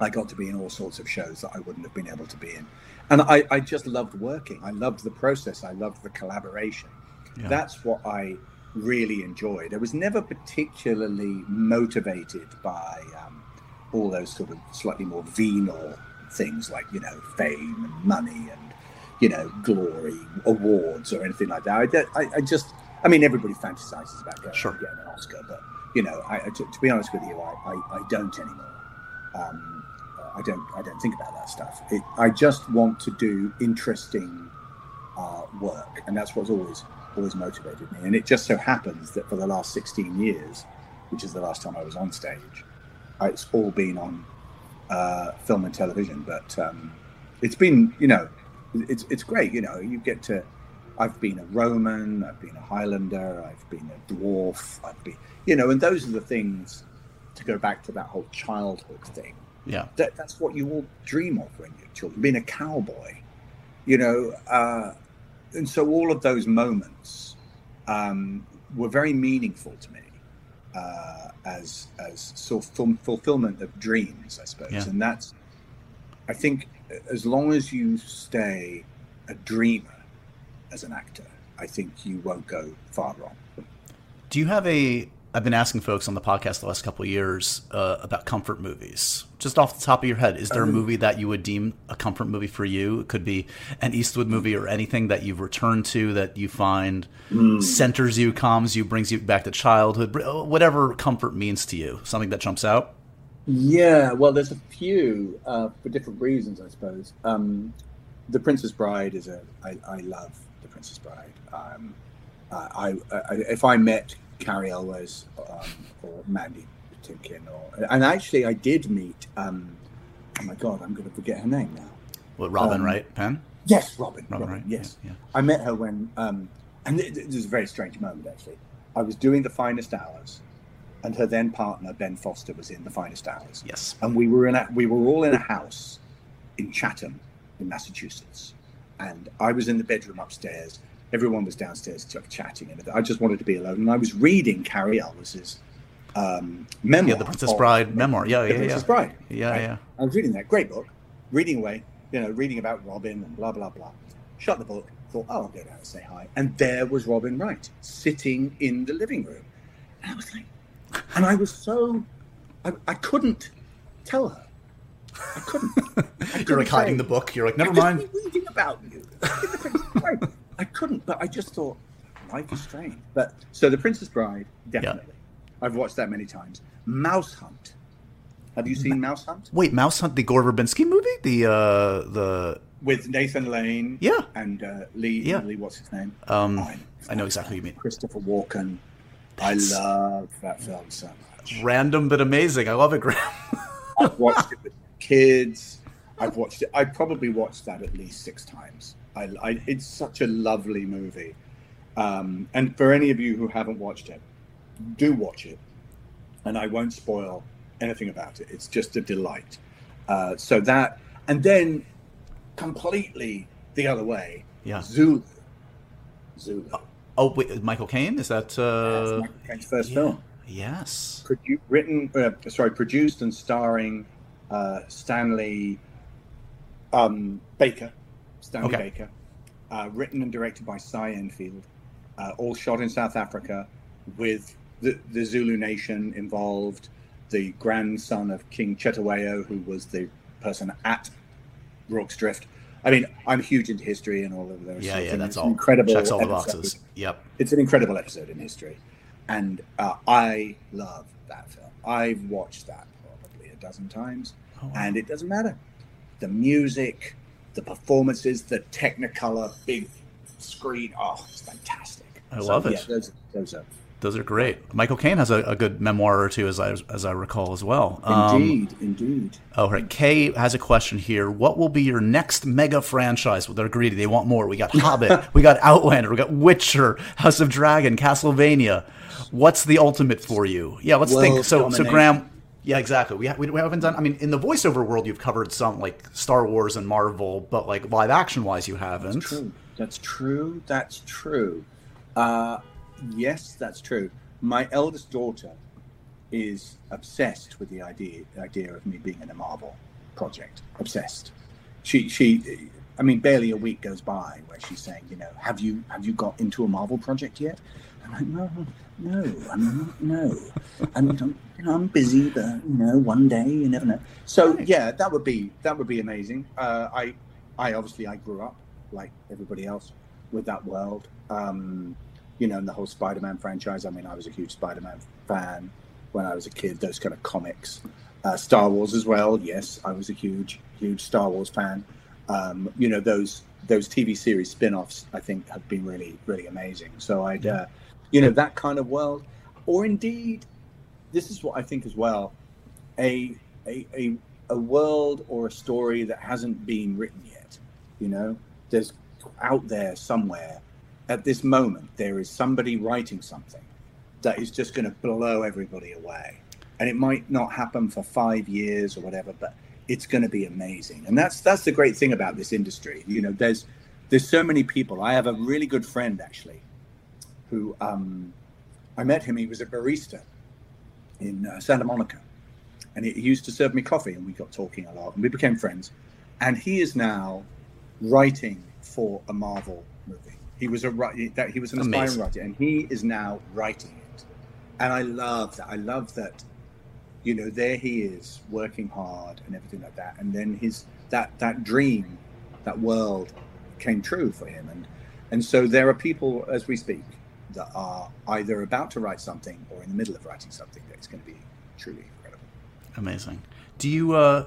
I got to be in all sorts of shows that I wouldn't have been able to be in, and I, I just loved working. I loved the process. I loved the collaboration. Yeah. That's what I really enjoyed. I was never particularly motivated by um, all those sort of slightly more venal things like you know fame and money and you know glory awards or anything like that. I, I, I just, I mean, everybody fantasizes about going Sure. and getting an Oscar, but you know, I, to, to be honest with you, I, I, I don't anymore. Um, I don't, I don't think about that stuff. It, I just want to do interesting uh, work, and that's what's always, always motivated me. And it just so happens that for the last 16 years, which is the last time I was on stage, it's all been on uh, film and television. But um, it's been, you know, it's it's great. You know, you get to. I've been a Roman. I've been a Highlander. I've been a dwarf. I've been, you know, and those are the things. To go back to that whole childhood thing, Yeah. that that's what you all dream of when you're children. Being a cowboy, you know, uh, and so all of those moments um, were very meaningful to me uh, as as sort of fulfillment of dreams, I suppose. Yeah. And that's, I think, as long as you stay a dreamer as an actor, I think you won't go far wrong. Do you have a? I've been asking folks on the podcast the last couple of years uh, about comfort movies. Just off the top of your head, is there a movie that you would deem a comfort movie for you? It could be an Eastwood movie or anything that you've returned to that you find centers you, calms you, brings you back to childhood, whatever comfort means to you. Something that jumps out. Yeah, well, there's a few uh, for different reasons, I suppose. Um, the Princess Bride is a I, I love the Princess Bride. Um, I, I, I if I met Cary Elwes um, or Mandy Patinkin, or and actually I did meet. Um, oh my God, I'm going to forget her name now. Robin, Um, right? Penn. Yes, Robin. Robin, Robin, right? Yes, Yeah, I met her when, um, and it, it was a very strange moment actually. I was doing the finest hours, and her then partner Ben Foster was in the finest hours. Yes. and we were in a we were all in a house in Chatham, in Massachusetts, and I was in the bedroom upstairs. Everyone was downstairs ch- chatting, and I just wanted to be alone. And I was reading Cary Elwes's um, memoir. Yeah, the Princess of- Bride memoir. Yeah, the yeah, Princess yeah. Bride. Yeah, right? yeah. I was reading that great book, reading away, you know, reading about Robin and blah blah blah. Shut the book. Thought, oh, I'll go down and say hi. And there was Robin Wright sitting in the living room, and I was like, and I was so, I, I couldn't tell her. I couldn't. I You're couldn't like hiding the book. You're like, never "I've just mind. reading about you. in the Princess Bride." I couldn't, but I just thought life is strange. But so the Princess Bride, definitely. I've watched that many times. Mouse Hunt. Have you seen Mouse Hunt Wait, Mouse Hunt, the Gore Verbinski movie, the uh, the with Nathan Lane? yeah. and uh, Lee. Yeah. Lee, what's his name? Um, Oh, I know exactly what you mean. Christopher Walken. That's- I love that film so much. Random but amazing. I love it, Graham. I've watched it with kids. I've watched it. I probably watched that at least six times. I, I, it's such a lovely movie. Um, and for any of you who haven't watched it, do watch it. And I won't spoil anything about it. It's just a delight. Uh, so that, and then completely the other way, Yeah. Zulu. Zulu. Oh wait, Michael Caine is that? Uh, Michael Caine's first yeah. film. Yes. Produ- written, uh, sorry, produced and starring uh, Stanley um, Baker. Stanley Okay. Baker. Uh, written and directed by Cy Endfield. Uh, all shot in South Africa with the, the Zulu nation involved. The grandson of King Cetshwayo, who was the person at Rorke's Drift. I mean, I'm huge into history and all of those. Yeah, yeah. That's all. Incredible. Checks all the episode boxes. Yep. it's an incredible episode in history, and uh, I love that film. I've watched that probably a dozen times, Oh, wow. and it doesn't matter. The music, the performances, the Technicolor big screen. Oh, it's fantastic. I love it. Yeah, those, those are those are great. Michael Caine has a, a, good memoir or two, as I as I recall as well. Indeed, um, indeed. Oh, right. Kay has a question here. What will be your next mega franchise? Well, they're greedy. They want more. We got Hobbit. we got Outlander. We got Witcher. House of Dragon. Castlevania. What's the ultimate for you? Yeah, let's World think. So, domination. so Graham. Yeah, exactly. We, ha- we haven't done. I mean, in the voiceover world, you've covered some like Star Wars and Marvel, but like live action wise, you haven't. That's true. That's true. That's true. Uh, yes, that's true. My eldest daughter is obsessed with the idea idea of me being in a Marvel project. Obsessed. She she. I mean, barely a week goes by where she's saying, you know, have you have you got into a Marvel project yet? I'm like, no, no, I'm not. No, I'm, I'm you know, I'm busy, but you know, one day you never know. So yeah, that would be that would be amazing. Uh, I I obviously I grew up like everybody else with that world. Um, you know, in the whole Spider-Man franchise. I mean, I was a huge Spider-Man fan when I was a kid. Those kind of comics, uh, Star Wars as well. Yes, I was a huge, huge Star Wars fan. Um, you know, those those TV series spin-offs, I think, have been really, really amazing. So I'd, uh, you know, that kind of world, or indeed, this is what I think as well, a a a, a world or a story that hasn't been written yet. You know, there's out there somewhere. At this moment there is somebody writing something that is just going to blow everybody away. And it might not happen for five years or whatever but it's going to be amazing. And that's that's the great thing about this industry. You know there's there's so many people. I have a really good friend actually who um, i met him he was a barista in uh, santa monica and he, he used to serve me coffee and we got talking a lot and we became friends and he is now writing for a marvel movie he was a that he was an Amazing. aspiring writer, and he is now writing it. And I love that. I love that. You know, there he is working hard and everything like that, and then his that that dream, that world, came true for him. And and so there are people as we speak that are either about to write something or in the middle of writing something that's going to be truly incredible. Amazing. Do you uh,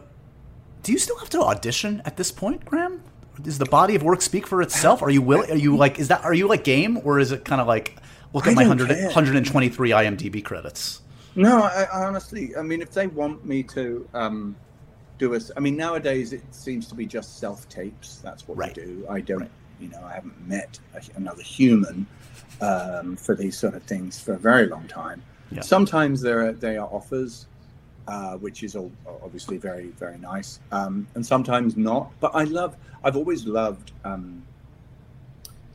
do you still have to audition at this point, Graham? does the body of work speak for itself? Are you willing? Are you like? Is that? Are you like game, or is it kind of like look at I my 100, 123 IMDb credits? No, I, I, honestly, I mean, if they want me to um, do a, I mean, nowadays it seems to be just self tapes. That's what right. we do. I don't, right. you know, I haven't met a, another human um, for these sort of things for a very long time. Yeah. Sometimes there are they are offers uh, which is all, obviously very very nice, um, and sometimes not. But I love. I've always loved, um,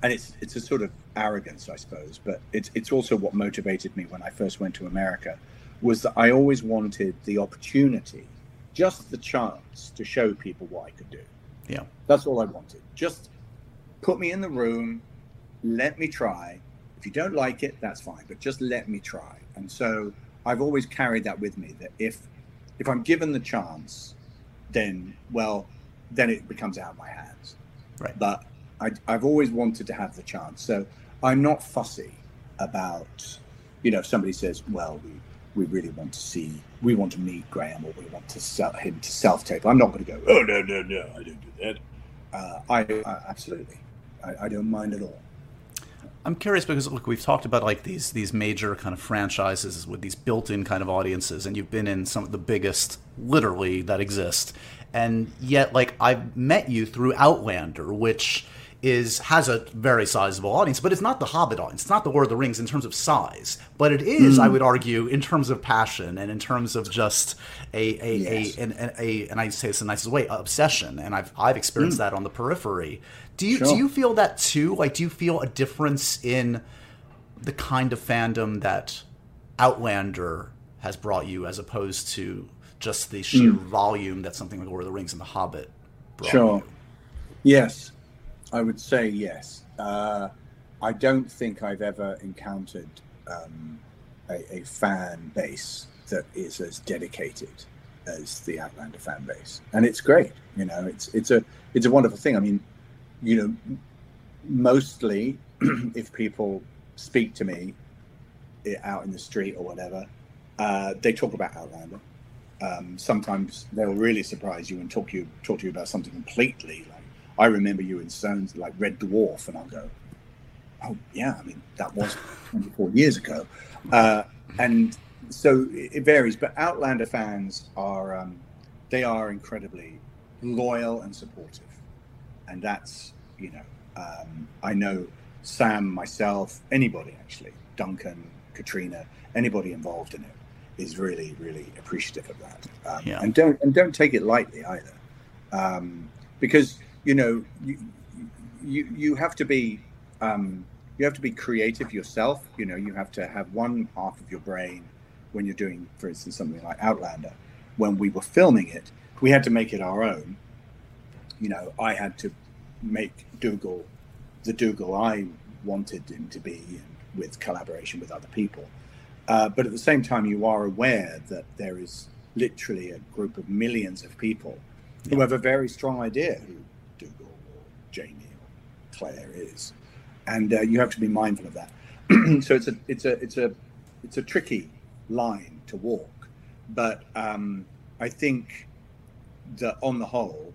and it's it's a sort of arrogance, I suppose, but it's it's also what motivated me when I first went to America, was that I always wanted the opportunity, just the chance to show people what I could do. Yeah, that's all I wanted. Just put me in the room, let me try. If you don't like it, that's fine, but just let me try. And so I've always carried that with me that if if I'm given the chance, then well, then it becomes out of my hands. Right. But I, I've always wanted to have the chance, so I'm not fussy about you know if somebody says, well, we we really want to see, we want to meet Graham, or we want to sell him to self tape. I'm not going to go, oh no no no, I don't do that. Uh, I, I, absolutely, I, I don't mind at all. I'm curious because look, we've talked about like these these major kind of franchises with these built-in kind of audiences, and you've been in some of the biggest, literally, that exist. And yet, like I've met you through Outlander, which is has a very sizable audience, but it's not the Hobbit audience. It's not the Lord of the Rings in terms of size, but it is, mm. I would argue, in terms of passion and in terms of just a a, yes. a, a, a, and I say this in the nicest way, obsession. And I've I've experienced mm. that on the periphery. Do you sure. do you feel that too? Like, do you feel a difference in the kind of fandom that Outlander has brought you, as opposed to just the sheer mm. volume that something like Lord of the Rings and The Hobbit brought sure. you? Yes, I would say yes. Uh, I don't think I've ever encountered um, a, a, fan base that is as dedicated as the Outlander fan base, and it's great. You know, it's it's a it's a wonderful thing. I mean, you know, mostly if people speak to me eh, out in the street or whatever, uh, they talk about Outlander. Um, sometimes they'll really surprise you and talk you talk to you about something completely like I remember you in Stones like Red Dwarf, and I'll go, oh yeah, I mean that was 24 years ago, uh, and so it, it varies. But Outlander fans are um, they are incredibly loyal and supportive, and that's you know um, I know Sam, myself, anybody actually, Duncan, Caitriona, anybody involved in it is really really appreciative of that, um, Yeah. and don't and don't take it lightly either, um, because you know you you you have to be um, you have to be creative yourself. You know, you have to have one half of your brain when you're doing, for instance, something like Outlander. When we were filming it, we had to make it our own. You know, I had to make Dougal the Dougal I wanted him to be, with collaboration with other people. Uh, but at the same time, you are aware that there is literally a group of millions of people who have a very strong idea who Dougal or Jamie or Claire is, and uh, you have to be mindful of that. so it's a it's a it's a it's a tricky line to walk, but um, I think that on the whole,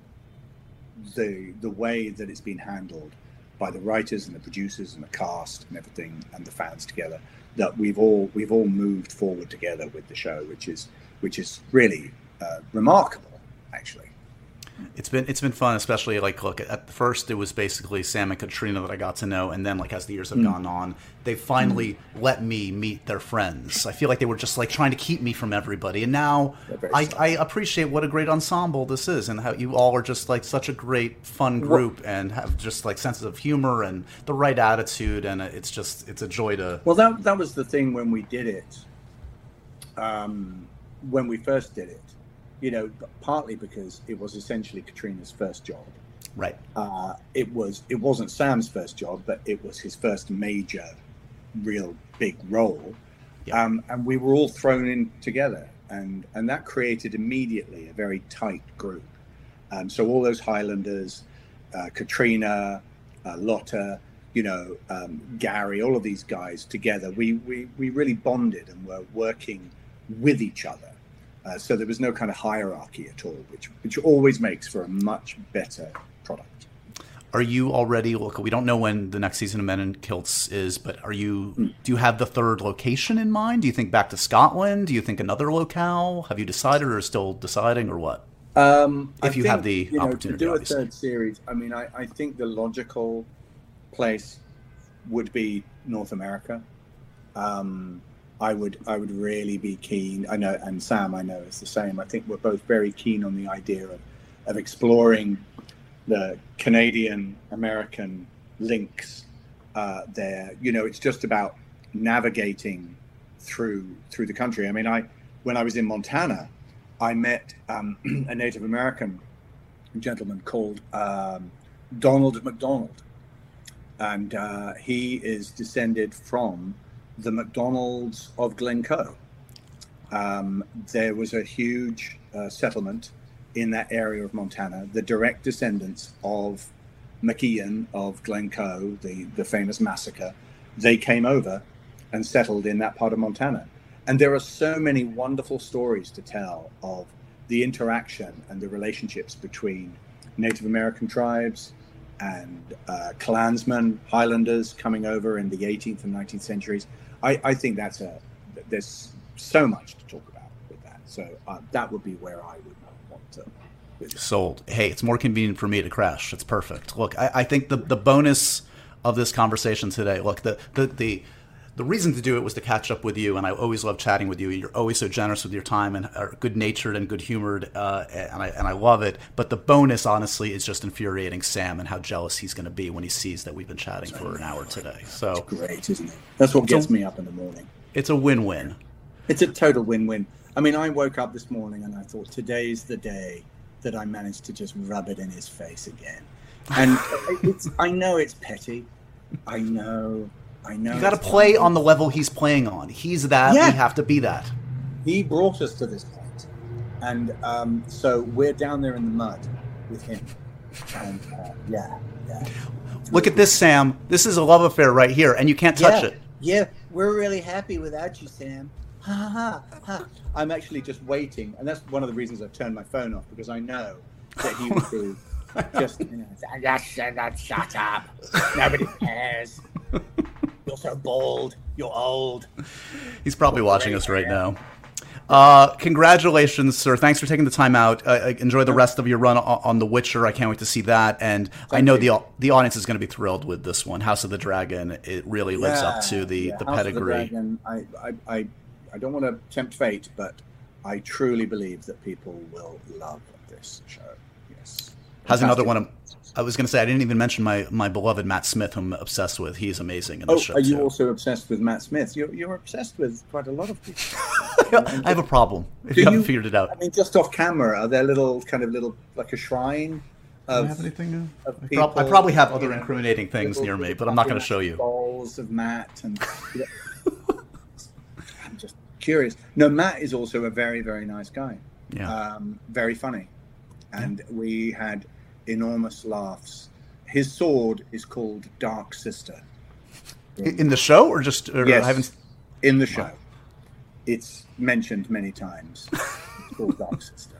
the the way that it's been handled by the writers and the producers and the cast and everything and the fans together that we've all we've all moved forward together with the show which is which is really uh, remarkable actually It's been it's been fun, especially like look at first it was basically Sam and Caitriona that I got to know, and then like as the years have gone on, they finally let me meet their friends. I feel like they were just like trying to keep me from everybody, and now I. I appreciate what a great ensemble this is, and how you all are just like such a great fun group, and have just like senses of humor and the right attitude, and it's just it's a joy to. Well, that that was the thing when we did it. Um, when we first did it, you know, partly because it was essentially Caitriona's first job. Right. Uh, it was it wasn't Sam's first job, but it was his first major, real big role. Yeah. Um, and we were all thrown in together, and and that created immediately a very tight group. Um, so all those Highlanders, uh, Caitriona, uh, Lotte, you know, um, Gary, all of these guys together, we, we, we really bonded and were working with each other. Uh, so there was no kind of hierarchy at all, which, which always makes for a much better product. Are you already look? We don't know when the next season of Men in Kilts is, but are you? Do you have the third location in mind? Do you think back to Scotland? Do you think another locale? Have you decided, or still deciding, or what? Um, If I you think, have the you know, opportunity, to do a obviously. third series, I mean, I, I think the logical place would be North America. Um, I would I would really be keen. I know, and Sam, I know is the same. I think we're both very keen on the idea of of exploring the Canadian American links uh, there. You know, it's just about navigating through through the country. I mean, I when I was in Montana, I met um, a Native American gentleman called um, Donald McDonald, and uh, he is descended from the McDonalds of Glencoe. Um, there was a huge uh, settlement in that area of Montana, the direct descendants of MacIain of Glencoe, the, the famous massacre. They came over and settled in that part of Montana. And there are so many wonderful stories to tell of the interaction and the relationships between Native American tribes and uh, clansmen, Highlanders coming over in the 18th and 19th centuries. I, I think that's a there's so much to talk about with that. So uh, that would be where I would want to. Sold. Hey, it's more convenient for me to crash. It's perfect. Look, I, I think the the bonus of this conversation today. Look, the the the. The reason to do it was to catch up with you, and I always love chatting with you. You're always so generous with your time and are good natured and good humored, uh, and I and I love it. But the bonus, honestly, is just infuriating Sam and how jealous he's going to be when he sees that we've been chatting for an hour today. So Great, isn't it? That's what gets me up in the morning. it's a win-win. It's a total win-win. I mean, I woke up this morning and I thought today's the day that I managed to just rub it in his face again. And it's I know it's petty. I know. I know. You got to play on the level he's playing on. He's that. Yeah. We have to be that. he brought us to this point. and um, so we're down there in the mud with him. And uh, yeah, yeah. Look at this, Sam. This is a love affair right here, and you can't touch yeah, it. Yeah, we're really happy without you, Sam. Ha ha ha. ha. I'm actually just waiting, and that's one of the reasons I've turned my phone off because I know that he would be just, you know, just shut up. Nobody cares. You're so bold. You're old. He's probably watching us right now. Uh, congratulations, sir. Thanks for taking the time out. Uh, enjoy the rest of your run on, on The Witcher. I can't wait to see that. And I know the the audience is going to be thrilled with this one. House of the Dragon. It really lives up to the, Yeah, the House of pedigree. Dragon, I, I, I, I don't want to tempt fate, but I truly believe that people will love this show. Yes. Has another one. Of, I was going to say I didn't even mention my my beloved Matt Smith, whom I'm obsessed with. He's amazing in Oh, this show are you too. also obsessed with Matt Smith? You're, you're obsessed with quite a lot of people. I have a problem. If you haven't figured it out. I mean, just off camera, are there little kind of little like a shrine Do I have anything? of I, prob- I probably have other know, incriminating things little- near me, but I'm not going to show you. Balls of Matt, and you know, I'm just curious. No, Matt is also a very, very nice guy. Yeah. um, very funny, and we had enormous laughs. His sword is called Dark Sister in the show, or just? Or Yes. I haven't. in the show. It's mentioned many times. It's called Dark Sister,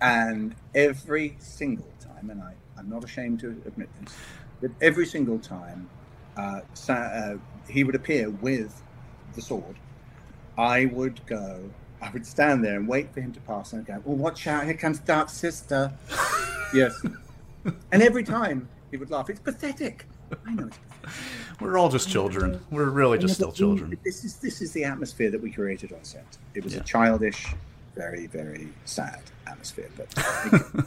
and every single time, and I, I'm not ashamed to admit this, that every single time uh, Sa- uh, he would appear with the sword, I would go. I would stand there and wait for him to pass and go, "Oh, watch out! Here comes Dark Sister." yes, and every time he would laugh. It's pathetic. I know it's pathetic. We're all just children. We're really just still children. This is this is the atmosphere that we created on set. It was Yeah. a childish, very very sad atmosphere. But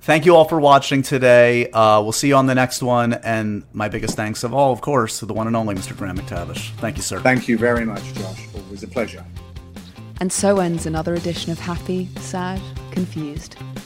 Thank you all for watching today. Uh, we'll see you on the next one. And my biggest thanks of all, of course, to the one and only Mr. Graham McTavish. Thank you, sir. thank you very much, Josh. Always a pleasure. And so ends another edition of Happy, Sad, Confused.